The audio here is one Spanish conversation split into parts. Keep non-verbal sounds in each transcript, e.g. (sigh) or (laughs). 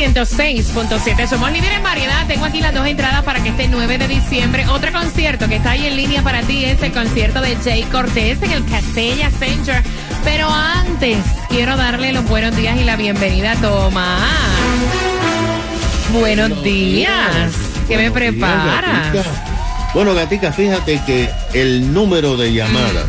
106.7. Somos líderes en variedad. Tengo aquí las dos entradas para que este 9 de diciembre. Otro concierto que está ahí en línea para ti es el concierto de Jay Cortés en el Castella Center. Pero antes, quiero darle los buenos días y la bienvenida a Tomás. Buenos días. ¿Qué me preparas? Gatica. Bueno, Gatica, fíjate que el número de llamadas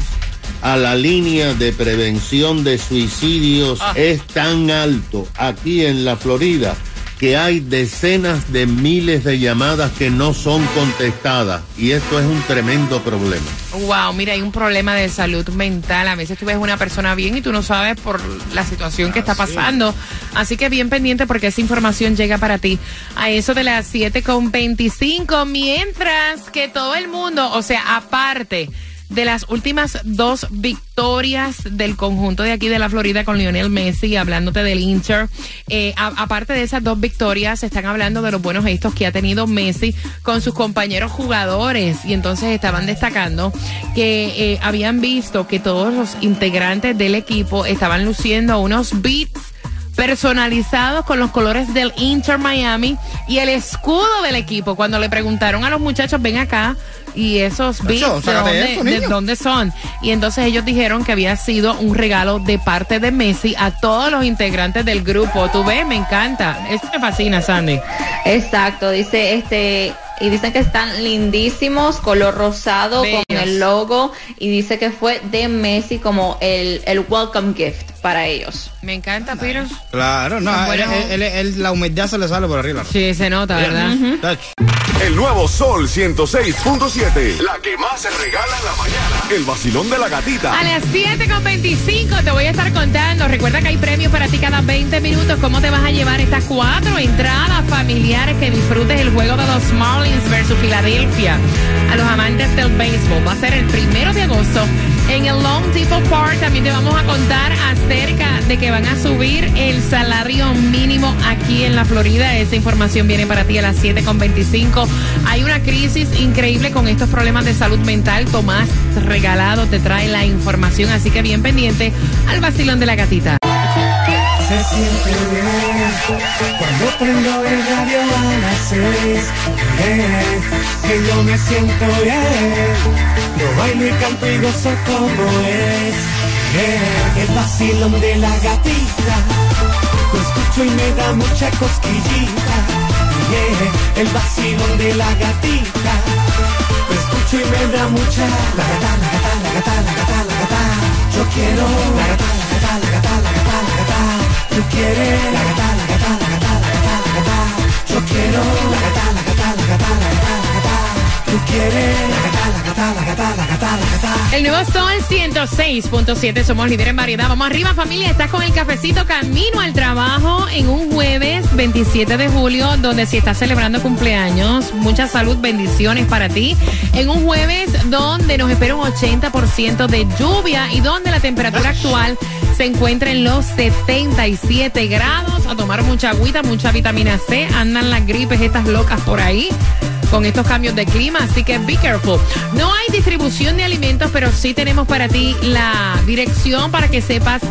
a la línea de prevención de suicidios Ah. es tan alto aquí en la Florida que hay decenas de miles de llamadas que no son contestadas y esto es un tremendo problema. Wow, mira, hay un problema de salud mental. A veces tú ves una persona bien y tú no sabes por la situación que está pasando. Así que bien pendiente porque esa información llega para ti a eso de las 7.25. Mientras que todo el mundo, o sea, aparte de las últimas dos victorias del conjunto de aquí de la Florida con Lionel Messi, hablándote del Inter. Eh, aparte de esas dos victorias, están hablando de los buenos gestos que ha tenido Messi con sus compañeros jugadores. Y entonces estaban destacando que eh, habían visto que todos los integrantes del equipo estaban luciendo unos beats personalizados con los colores del Inter Miami y el escudo del equipo. Cuando le preguntaron a los muchachos, ven acá, y esos beats, ¿de dónde, eso, de niño. dónde son? Y entonces ellos dijeron que había sido un regalo de parte de Messi a todos los integrantes del grupo. Tú ves, me encanta. Esto me fascina, Sandy. Exacto, dice este y dicen que están lindísimos, color rosado Bellos. con el logo y dice que fue de Messi como el, el welcome gift para ellos. Me encanta, Peter. Claro, no, él, él- él- él- la humedad se le sale por arriba. Sí, se nota, ¿verdad? Tach. El nuevo Sol 106.7. La que más se regala en la mañana. El vacilón de la gatita. A las 7.25 te voy a estar contando. Recuerda que hay premios para ti cada 20 minutos. ¿Cómo te vas a llevar estas cuatro entradas familiares que disfrutes el juego de los Marlins versus Filadelfia? A los amantes del béisbol. Va a ser el primero de agosto en el Long Depot Park. También te vamos a contar acerca de que van a subir el salario mínimo aquí en la Florida. Esa información viene para ti a las 7.25. Hay una crisis increíble con estos problemas de salud mental. Tomás Regalado te trae la información, así que bien pendiente al vacilón de la gatita. Cuando prendo el radio a las seis. que yo me siento bien. Yo bailo y canto y gozo como es. Eh, el vacilón de la gatita. Lo escucho y me da mucha cosquillita. el vacilón de la gatita. Lo escucho y me da mucha. La gata, la gata, la gata, la gata, la gata. Yo quiero. La gata, la gata, la gata, la gata, la gata. Tú quieres. La gata, la gata, la gata, la gata, la gata. Yo quiero. La gata, la gata, la gata, la gata. Tú quieres. El nuevo Sol 106.7, somos líderes en variedad. Vamos arriba, familia. Estás con el cafecito camino al trabajo en un jueves 27 de julio, donde si estás celebrando cumpleaños, mucha salud, bendiciones para ti. En un jueves donde nos espera un 80% de lluvia y donde la temperatura actual se encuentra en los 77 grados. A tomar mucha agüita, mucha vitamina C. Andan las gripes estas locas por ahí con estos cambios de clima, así que be careful. No hay distribución de alimentos, pero sí tenemos para ti la dirección para que sepas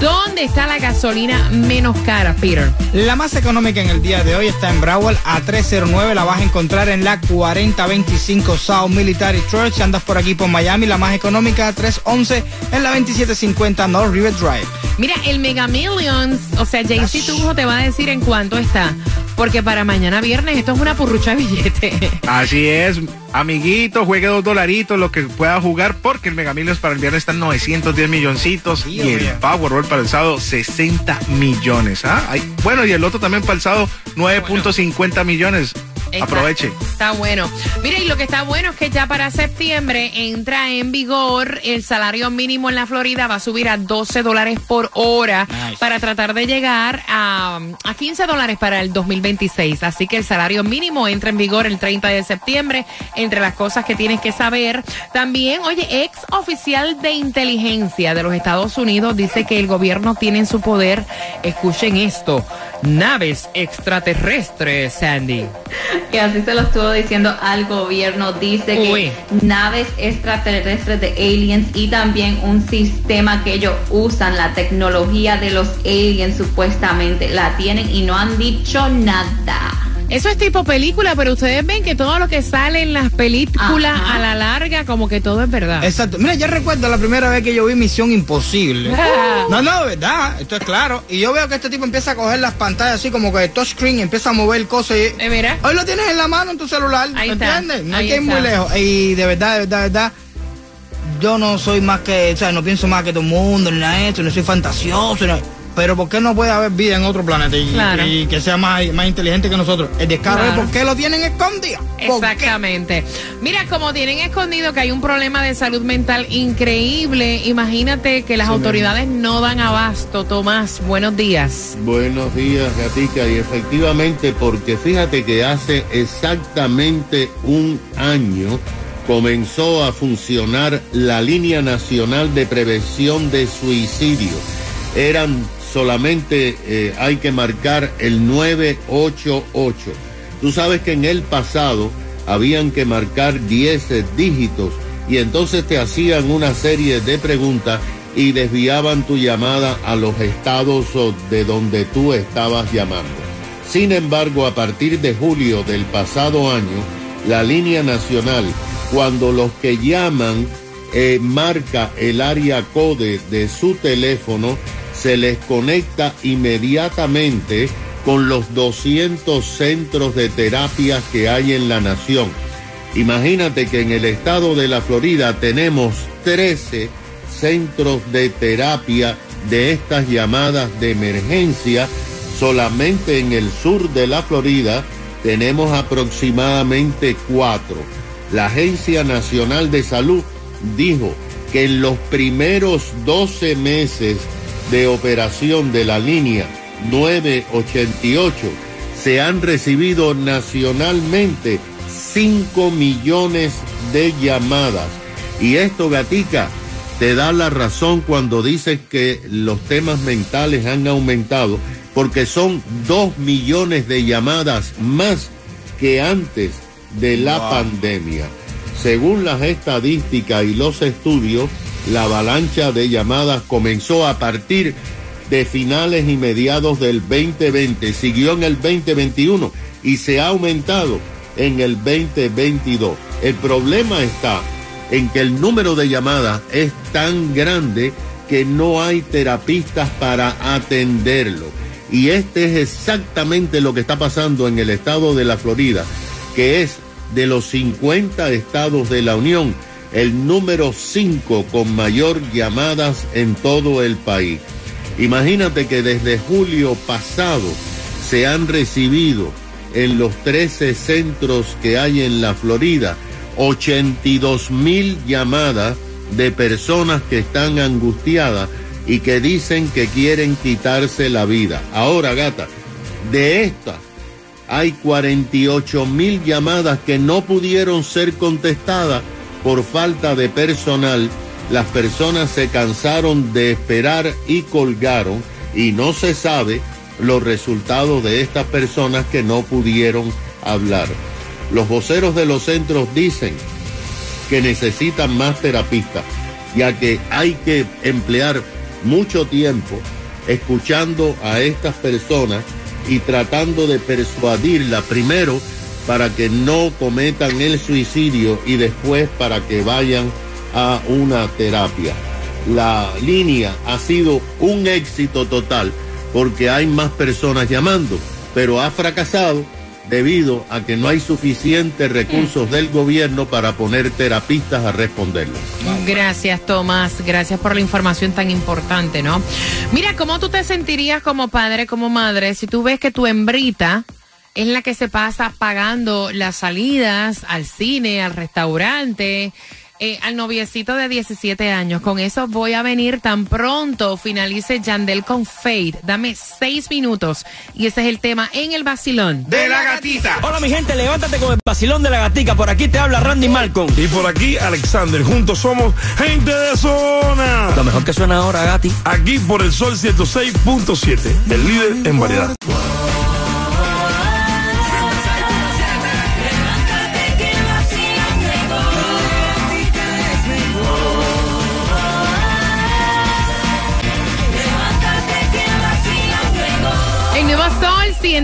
dónde está la gasolina menos cara, Peter. La más económica en el día de hoy está en Broward a 309. La vas a encontrar en la 4025 South Military Church. Si andas por aquí por Miami, la más económica a 311 en la 2750 North River Drive. Mira, el Mega Millions, o sea, JC Tujo te va a decir en cuánto está. Porque para mañana viernes esto es una purrucha de billete. Así es, amiguito, juegue dos dolaritos, lo que pueda jugar, porque el Mega Millions para el viernes está en 910 milloncitos y el Powerball para el sábado 60 millones. ¿ah? Ay, bueno, y el otro también para el sábado 9.50 millones. Exacto. Aproveche. Está bueno. Mira, y lo que está bueno es que ya para septiembre entra en vigor el salario mínimo en la Florida, va a subir a 12 dólares por hora Nice. para tratar de llegar a, a 15 dólares para el 2026. Así que el salario mínimo entra en vigor el 30 de septiembre, entre las cosas que tienes que saber. También, oye, ex oficial de inteligencia de los Estados Unidos dice que el gobierno tiene en su poder, escuchen esto, naves extraterrestres, Sandy. Que así se lo estuvo diciendo al gobierno. Dice Uy. que naves extraterrestres de aliens y también un sistema que ellos usan, la tecnología de los aliens supuestamente la tienen y no han dicho nada. Eso es tipo película, pero ustedes ven que todo lo que sale en las películas Ajá. a la larga, como que todo es verdad. Exacto. Mira, yo recuerdo la primera vez que yo vi Misión Imposible. (laughs) No, no, verdad, esto es claro. Y yo veo que este tipo empieza a coger las pantallas así como que de touchscreen, empieza a mover cosas y... Eh, mira. Hoy lo tienes en la mano en tu celular, Ahí ¿me está, entiendes? No ahí hay que ir muy lejos. Y de verdad, de verdad, de verdad, yo no soy más que, o sea, no pienso más que todo el mundo, ni nada de esto, no soy fantasioso, no- pero ¿por qué no puede haber vida en otro planeta y, Claro. y que sea más, más inteligente que nosotros? El descaro Claro. es por qué lo tienen escondido. Exactamente. Mira, como tienen escondido que hay un problema de salud mental increíble, imagínate que las autoridades no dan abasto. Tomás, buenos días. Buenos días, Gatica. Y efectivamente, porque fíjate que hace exactamente un año comenzó a funcionar la línea nacional de prevención de suicidio. Eran solamente, eh, hay que marcar el 988. Tú sabes que en el pasado habían que marcar 10 dígitos y entonces te hacían una serie de preguntas y desviaban tu llamada a los estados de donde tú estabas llamando. Sin embargo, a partir de julio del pasado año, la línea nacional, cuando los que llaman eh, marca el área code de su teléfono, se les conecta inmediatamente con los 200 centros de terapia que hay en la nación. Imagínate que en el estado de la Florida tenemos 13 centros de terapia de estas llamadas de emergencia. Solamente en el sur de la Florida tenemos aproximadamente cuatro. La Agencia Nacional de Salud dijo que en los primeros 12 meses de operación de la línea 988 se han recibido nacionalmente 5 millones de llamadas. Y esto, Gatica, te da la razón cuando dices que los temas mentales han aumentado, porque son 2 millones de llamadas más que antes de la pandemia. Según las estadísticas y los estudios, la avalancha de llamadas comenzó a partir de finales y mediados del 2020, siguió en el 2021 y se ha aumentado en el 2022. El problema está en que el número de llamadas es tan grande que no hay terapistas para atenderlo. Y este es exactamente lo que está pasando en el estado de la Florida, que es de los 50 estados de la Unión, el número 5 con mayor llamadas en todo el país. Imagínate que desde julio pasado se han recibido en los 13 centros que hay en la Florida 82 mil llamadas de personas que están angustiadas y que dicen que quieren quitarse la vida. Ahora, gata, de estas hay 48 mil llamadas que no pudieron ser contestadas por falta de personal. Las personas se cansaron de esperar y colgaron y no se sabe los resultados de estas personas que no pudieron hablar. Los voceros de los centros dicen que necesitan más terapistas, ya que hay que emplear mucho tiempo escuchando a estas personas y tratando de persuadirla primero para que no cometan el suicidio y después para que vayan a una terapia. La línea ha sido un éxito total porque hay más personas llamando pero ha fracasado debido a que no hay suficientes recursos del gobierno para poner terapistas a responderlo. Gracias, Tomás. Gracias por la información tan importante, ¿no? Mira, ¿cómo tú te sentirías como padre, como madre, si tú ves que tu hembrita es la que se pasa pagando las salidas al cine, al restaurante? eh, al noviecito de 17 años. Con eso voy a venir tan pronto. Finalice Yandel con Fade. Dame seis minutos. Y ese es el tema en el vacilón. De la gatita. Hola mi gente, levántate con el vacilón de la gatica. Por aquí te habla Randy Malcolm. Y por aquí Alexander. Juntos somos gente de zona. Lo mejor que suena ahora, Gati. Aquí por el Sol 106.7. El líder en variedad.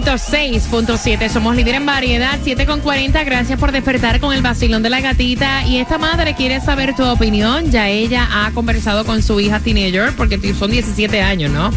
106.7. Somos líder en variedad. 7 con 40. Gracias por despertar con el vacilón de la gatita. Y esta madre quiere saber tu opinión. Ya ella ha conversado con su hija teenager, porque son 17 años, ¿no?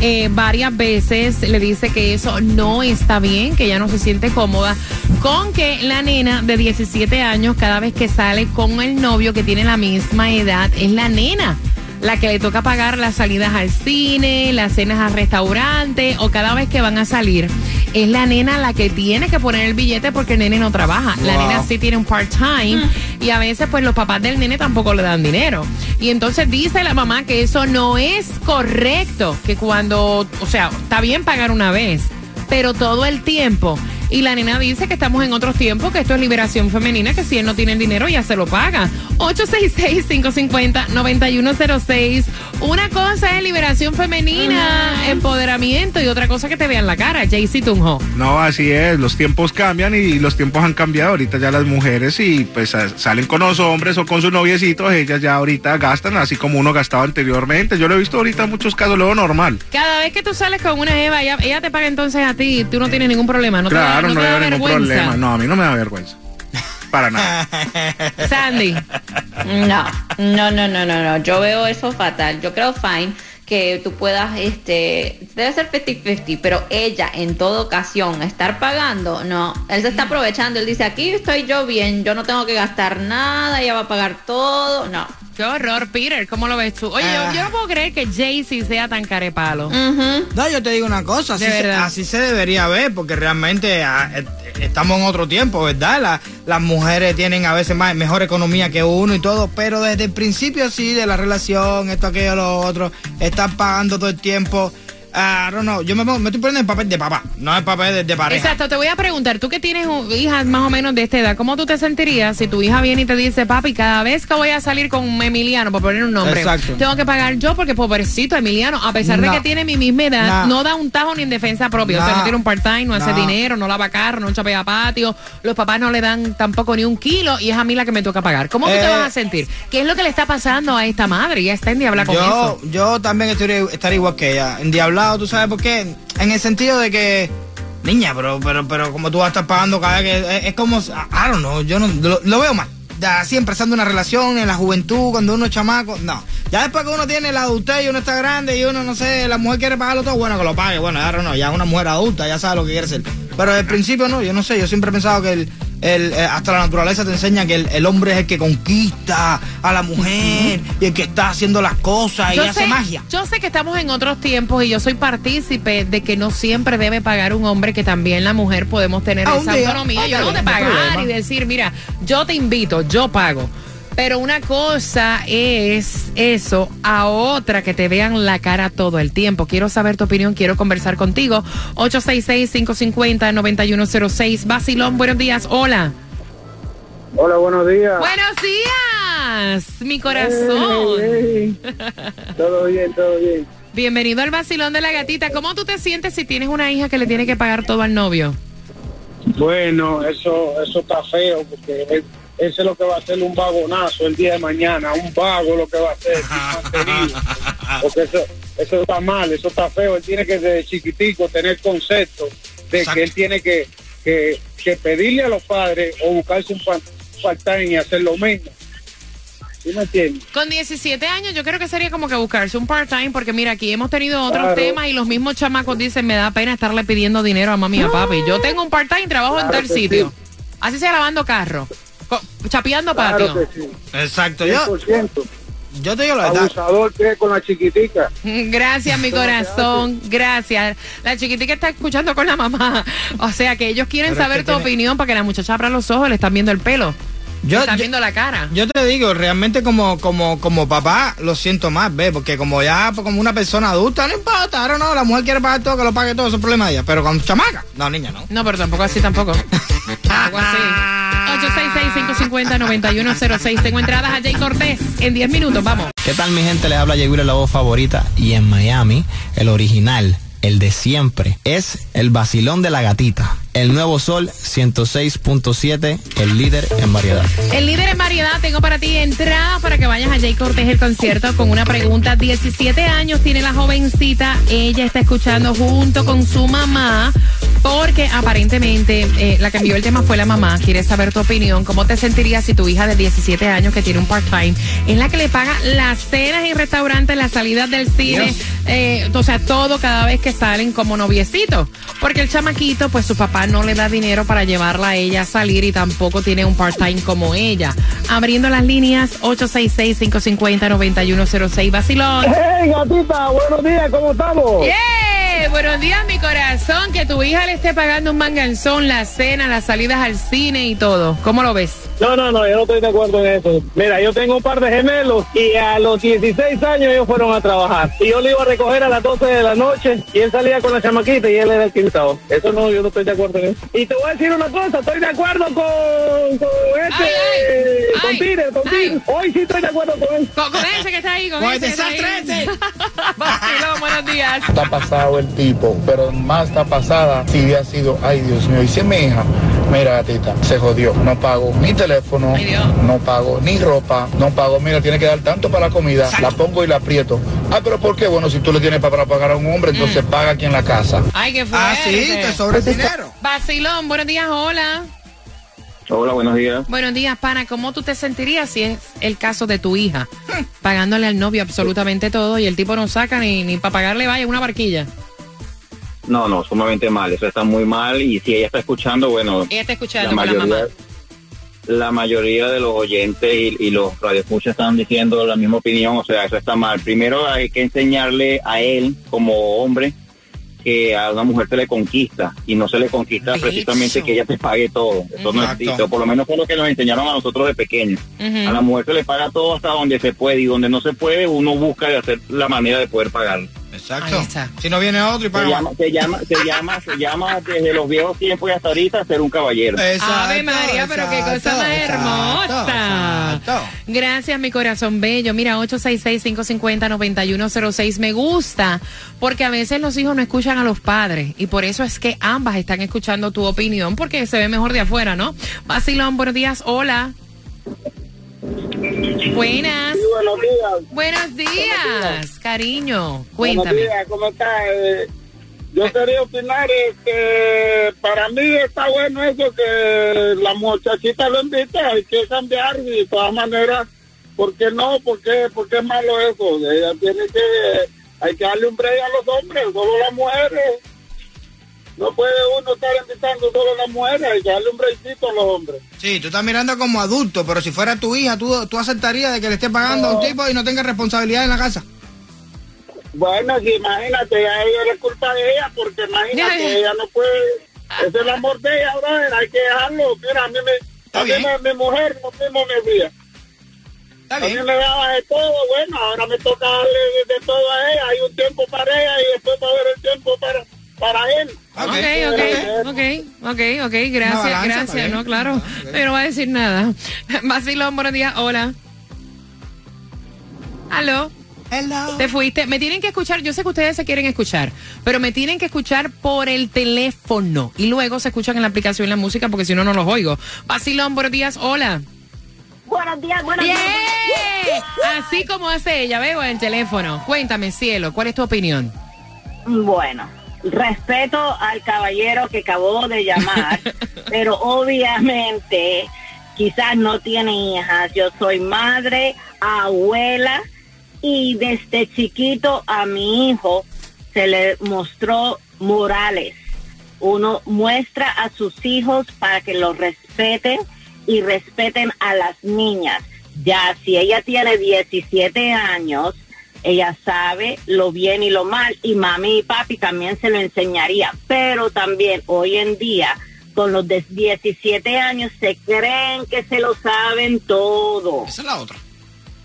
Eh, varias veces le dice que eso no está bien, que ella no se siente cómoda con que la nena de 17 años, cada vez que sale con el novio que tiene la misma edad, es la nena la que le toca pagar las salidas al cine, las cenas al restaurante o cada vez que van a salir. Es la nena la que tiene que poner el billete porque el nene no trabaja. La nena sí tiene un part-time y a veces pues los papás del nene tampoco le dan dinero. Y entonces dice la mamá que eso no es correcto, que cuando, o sea, está bien pagar una vez, pero todo el tiempo. Y la nena dice que estamos en otros tiempos, que esto es liberación femenina, que si él no tiene el dinero ya se lo paga. 866-550-9106. Una cosa es liberación femenina, empoderamiento y otra cosa que te vean la cara. Jaycee Tunjo. No, así es, los tiempos cambian y los tiempos han cambiado. Ahorita ya las mujeres y pues salen con los hombres o con sus noviecitos, ellas ya ahorita gastan así como uno gastaba anteriormente. Yo lo he visto ahorita en muchos casos, luego normal. Cada vez que tú sales con una Eva, ella, ella te paga entonces a ti, tú no tienes ningún problema, no te da- claro, no, no, ningún problema. No, a mí no me da vergüenza. Para nada. (laughs) Sandy. No, no, no, no, no, no. Yo veo eso fatal. Yo creo fine que tú puedas, este, debe ser 50-50, pero ella en toda ocasión estar pagando, no, él se está aprovechando, él dice, aquí estoy yo bien, yo no tengo que gastar nada, ella va a pagar todo, no. Qué horror, Peter, ¿cómo lo ves tú? Oye, Ah. yo, yo no puedo creer que Jaycee sea tan carepalo. No, yo te digo una cosa, así, se, verdad. así se debería ver, porque realmente ah, eh, estamos en otro tiempo, ¿verdad? La- las mujeres tienen a veces más, mejor economía que uno y todo, pero desde el principio sí, de la relación, esto, aquello, lo otro, están pagando todo el tiempo. Ah, no, no, yo me, me estoy poniendo el papel de papá, no el papel de, de pareja. Exacto, te voy a preguntar, tú que tienes hijas más o menos de esta edad, ¿cómo tú te sentirías si tu hija viene y te dice, papi, cada vez que voy a salir con Emiliano, por poner un nombre, Exacto. tengo que pagar yo porque pobrecito Emiliano, a pesar de No. que tiene mi misma edad, No. no da un tajo ni en defensa propia, o sea, No. no tiene un part-time, no, hace No. dinero, no lava carro, no chapea patio, los papás no le dan tampoco ni un kilo y es a mí la que me toca pagar. ¿Cómo tú te Eh. vas a sentir? ¿Qué es lo que le está pasando a esta madre? Ya está en diabla con yo, eso. yo también estaría, estaría igual que ella, ¿tú sabes por qué? En el sentido de que, niña, pero, pero, pero como tú vas a estar pagando cada vez que, es, como, I don't know, yo no, lo, veo mal. Así empezando una relación en la juventud, cuando uno es chamaco, no. Ya después que uno tiene la adultez y uno está grande y uno, no sé, la mujer quiere pagarlo todo, bueno, que lo pague. Bueno, ahora no, ya es una mujer adulta, ya sabe lo que quiere ser. Pero al principio no, yo no sé, yo siempre he pensado que el, el, eh, hasta la naturaleza te enseña que el, el hombre es el que conquista a la mujer y el que está haciendo las cosas y hace magia. yo sé que estamos en otros tiempos y yo soy partícipe de que no siempre debe pagar un hombre, que también la mujer podemos tener esa día. autonomía. Yo no hay pagar problema. y decir, mira, yo te invito, yo pago. Pero una cosa es eso, a otra que te vean la cara todo el tiempo. Quiero saber tu opinión, quiero conversar contigo. 866-550-9106. Basilón, buenos días. Hola. Hola, buenos días. Buenos días, mi corazón. (laughs) Todo bien, todo bien. Bienvenido al vacilón de la gatita. ¿Cómo tú te sientes si tienes una hija que le tiene que pagar todo al novio? Bueno, eso eso está feo porque él- ese es lo que va a hacer un vagonazo el día de mañana, un vago lo que va a hacer, sin mantenido. porque eso, eso está mal, eso está feo. Él tiene que desde chiquitico tener concepto de Exacto. que él tiene que, que, que pedirle a los padres o buscarse un pa- part-time y hacer lo mismo. ¿Sí me entiendes? Con 17 años yo creo que sería como que buscarse un part-time porque mira, aquí hemos tenido otros Claro. temas y los mismos chamacos dicen, me da pena estarle pidiendo dinero a mami y a papi. Yo tengo un part-time, trabajo en tal sitio. Así sea lavando carro, chapeando Claro patio. que sí. Exacto. Yo, 100%. yo te digo la verdad. Abusador que es con la chiquitica. (laughs) Gracias, mi corazón. Gracias. La chiquitica está escuchando con la mamá. (laughs) O sea que ellos quieren Pero es saber que tu tiene- opinión para que la muchacha abra los ojos, le están viendo el pelo. Yo, le están yo- viendo la cara. Yo te digo, realmente como, como, como papá lo siento más, ¿ves? Porque como ya pues, como una persona adulta, no importa, ahora no, la mujer quiere pagar todo, que lo pague todo, eso es problema de ella. Pero con chamaca, no, niña, no. No, pero tampoco así, tampoco. (laughs) tampoco así. 866-550-9106. Tengo entradas a Jay Cortés en 10 minutos. Vamos. ¿Qué tal mi gente? Les habla Jay Wheeler, la voz favorita. Y en Miami, el original, el de siempre, es el vacilón de la gatita. El nuevo sol 106.7, el líder en variedad. El líder en variedad, tengo para ti entradas para que vayas a Jay Cortés el concierto con una pregunta. 17 años tiene la jovencita. Ella está escuchando junto con su mamá. Porque aparentemente eh, la que envió el tema fue la mamá. Quiere saber tu opinión. ¿Cómo te sentirías si tu hija de 17 años que tiene un part-time es la que le paga las cenas en restaurantes, las salidas del cine? Eh, o sea, todo cada vez que salen como noviecitos. Porque el chamaquito, pues su papá no le da dinero para llevarla a ella a salir y tampoco tiene un part-time como ella. Abriendo las líneas 866-550-9106. Vacilón. ¡Hey, gatita! Buenos días, ¿cómo estamos? ¡Yeah! Buenos días, mi corazón. Que tu hija le esté pagando un manganzón, la cena, las salidas al cine y todo. ¿Cómo lo ves? No, no, no, yo no estoy de acuerdo en eso. Mira, yo tengo un par de gemelos y a los 16 años ellos fueron a trabajar. Y yo le iba a recoger a las 12 de la noche y él salía con la chamaquita y él era el quintado. Eso no, yo no estoy de acuerdo en eso. Y te voy a decir una cosa, estoy de acuerdo con, con este, Ay, ay, con ay, Tire, con. Tire. Hoy sí estoy de acuerdo con él. Con, con ese que está ahí, con Con ese está ahí. (laughs) Vacilón, buenos días. está pasado el tipo, pero más está pasada si hubiera sido, ay Dios mío, y mi hija, mira gatita, se jodió, no pago ni teléfono, Ay, no pago ni ropa, no pago, mira, tiene que dar tanto para la comida, la pongo y la aprieto. Ah, pero ¿por qué? Bueno, si tú le tienes para pagar a un hombre, entonces paga aquí en la casa. Ay, qué Ah, fuerte. sí, te sobra el dinero. Vacilón, buenos días, hola. Hola, buenos días. Buenos días, pana. ¿Cómo tú te sentirías si es el caso de tu hija? Pagándole al novio absolutamente todo y el tipo no saca ni, ni para pagarle vaya una barquilla. No, no, sumamente mal. Eso está muy mal. Y si ella está escuchando, bueno, Ella está la escuchando con la mamá. mayoría, la mayoría de los oyentes y, y los radioescuchas están diciendo la misma opinión. O sea, eso está mal. Primero hay que enseñarle a él, como hombre, que a una mujer se le conquista y no se le conquista precisamente que ella te pague todo. Eso no existe. O por lo menos fue lo que nos enseñaron a nosotros de pequeños. A la mujer se le paga todo hasta donde se puede y donde no se puede uno busca de hacer la manera de poder pagarlo. Exacto. Ahí está. Si no viene otro y Se paga. llama, se llama, se llama, se llama desde los viejos tiempos y hasta ahorita ser un caballero. Exacto, Ave María, pero qué cosa más hermosa. exacto. Gracias, mi corazón bello. Mira, 866-550-9106. Me gusta porque a veces los hijos no escuchan a los padres y por eso es que ambas están escuchando tu opinión porque se ve mejor de afuera, ¿no? Vacilón, buenos días. Hola. Buenas. buenos días. Buenos días, cariño. Buenos Cuéntame. días, ¿cómo está? Eh, yo quería opinar eh, que para mí está bueno eso que la muchachita lo invita, hay que cambiar y de todas maneras, ¿por qué no? ¿Por qué, por qué es malo eso? Ella tiene que, hay que darle un break a los hombres, solo las mujeres. No puede uno estar invitando solo a las mujeres, hay que darle un breakcito a los hombres. Sí, tú estás mirando como adulto, pero si fuera tu hija, tú, tú aceptarías de que le esté pagando a un tipo y no tenga responsabilidad en la casa. Bueno, si imagínate, a ella le culpa de ella, porque imagínate, Ya, ya. ella no puede, es el amor de ella, brother, hay que dejarlo. Mira, a mí, me, a mí me- mi mujer lo mismo me. Está A mí me daba de todo, bueno, ahora me toca darle de, de todo a ella, hay un tiempo para ella y después va a haber el tiempo para, para él. Ok, ok, ok, ok, ok, gracias, balanza, gracias, no, claro, yo no voy a decir nada. (laughs) Vacilón, buenos días, hola. Aló. Hello. Te fuiste. Me tienen que escuchar. Yo sé que ustedes se quieren escuchar, pero me tienen que escuchar por el teléfono. Y luego se escuchan en la aplicación la música porque si no, no los oigo. Vacilón, buenos días. Hola. Buenos días, buenos días. Así como hace ella, veo en el teléfono. Cuéntame, cielo, ¿cuál es tu opinión? Bueno, respeto al caballero que acabó de llamar, (laughs) pero obviamente quizás no tiene hijas. Yo soy madre, abuela y desde chiquito a mi hijo se le mostró morales. Uno muestra a sus hijos para que los respeten y respeten a las niñas. Ya si ella tiene 17 años, ella sabe lo bien y lo mal y mami y papi también se lo enseñaría. Pero también hoy en día, con los de 17 años, se creen que se lo saben todo. Esa es la otra.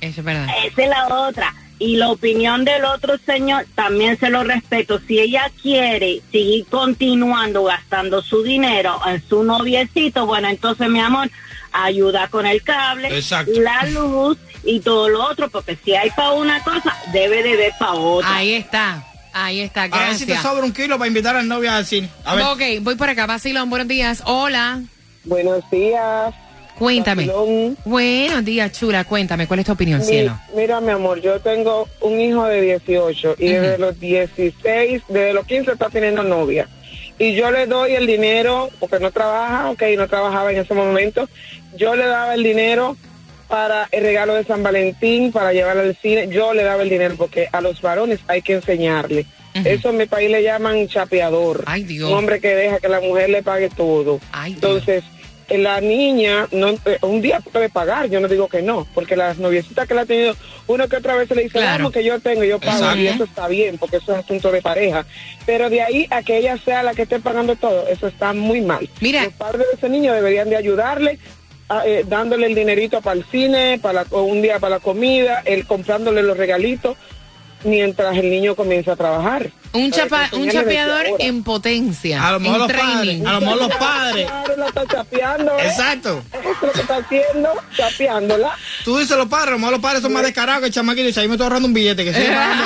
Eso es verdad. Esa es la otra. Y la opinión del otro señor también se lo respeto. Si ella quiere seguir continuando gastando su dinero en su noviecito, bueno, entonces mi amor, ayuda con el cable, Exacto. la luz y todo lo otro, porque si hay para una cosa, debe de ver para otra. Ahí está. Ahí está, A ver si te gracias. sobra un kilo para invitar al novio al cine. A ver. Ok, voy por acá. Vacilón, buenos días. Hola. Buenos días. Cuéntame. Buenos días, chula. Cuéntame, ¿cuál es tu opinión, Mi- cielo? mira, mi amor, yo tengo un hijo de 18 y desde los 16, desde los 15 está teniendo novia. Y yo le doy el dinero, porque no trabaja, ok, no trabajaba en ese momento, yo le daba el dinero para el regalo de San Valentín, para llevar al cine, yo le daba el dinero porque a los varones hay que enseñarle. Eso en mi país le llaman chapeador. Dios. Un hombre que deja que la mujer le pague todo. Entonces, eh, la niña no eh, un día puede pagar, yo no digo que no, porque las noviecitas que la ha tenido, uno que otra vez se le dice, Claro. que yo tengo, yo pago, Exacto. y eso está bien, porque eso es asunto de pareja. Pero de ahí a que ella sea la que esté pagando todo, eso está muy mal. Mira. Los padres de ese niño deberían de ayudarle, eh, dándole el dinerito para el cine, para la- un día para la comida, el comprándole los regalitos, mientras el niño comienza a trabajar. Un, chapa- un chapeador en potencia. A lo mejor los training. padres, a lo mejor los padres. ¿eh? Exacto. Eso es lo que está haciendo, chapeándola. Tú dices los padres, a lo mejor los padres son más descarados que el chamaquito y dice, ahí me estoy ahorrando un billete que pagando.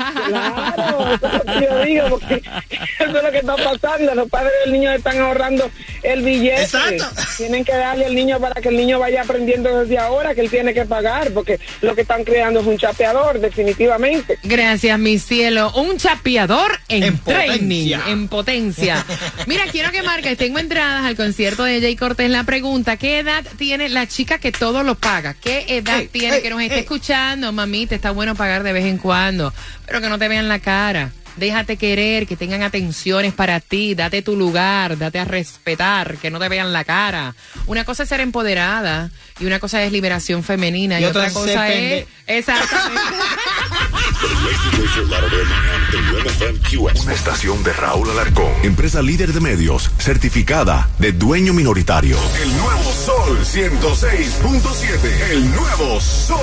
(laughs) Claro, eso es lo que yo digo, porque (laughs) eso es lo que está pasando. Los padres del niño están ahorrando el billete. Exacto. Tienen que darle al niño para que el niño vaya aprendiendo desde ahora que él tiene que pagar, porque lo que están creando es un chapeador, definitivamente. Gracias, mi cielo. Un chapeador en, En training, potencia. en potencia. Mira, quiero que marques. Tengo entradas al concierto de Jay Cortés. La pregunta, ¿qué edad tiene la chica que todo lo paga? ¿Qué edad tiene ey, que nos esté escuchando? Mamita, está bueno pagar de vez en cuando, pero que no te vean la cara. Déjate querer, que tengan atenciones para ti, date tu lugar, date a respetar, que no te vean la cara. Una cosa es ser empoderada y una cosa es liberación femenina y, Y otra otra cosa es... Exactamente. (laughs) Una estación de Raúl Alarcón. Empresa líder de medios, certificada de dueño minoritario. El nuevo Sol 106.7. El nuevo Sol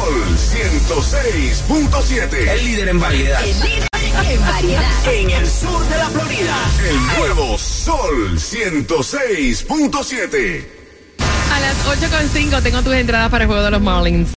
106.7. El líder en variedad. En variedad. En el sur de la Florida. El nuevo Sol 106.7. A las 8.5 tengo tus entradas para el juego de los Marlins.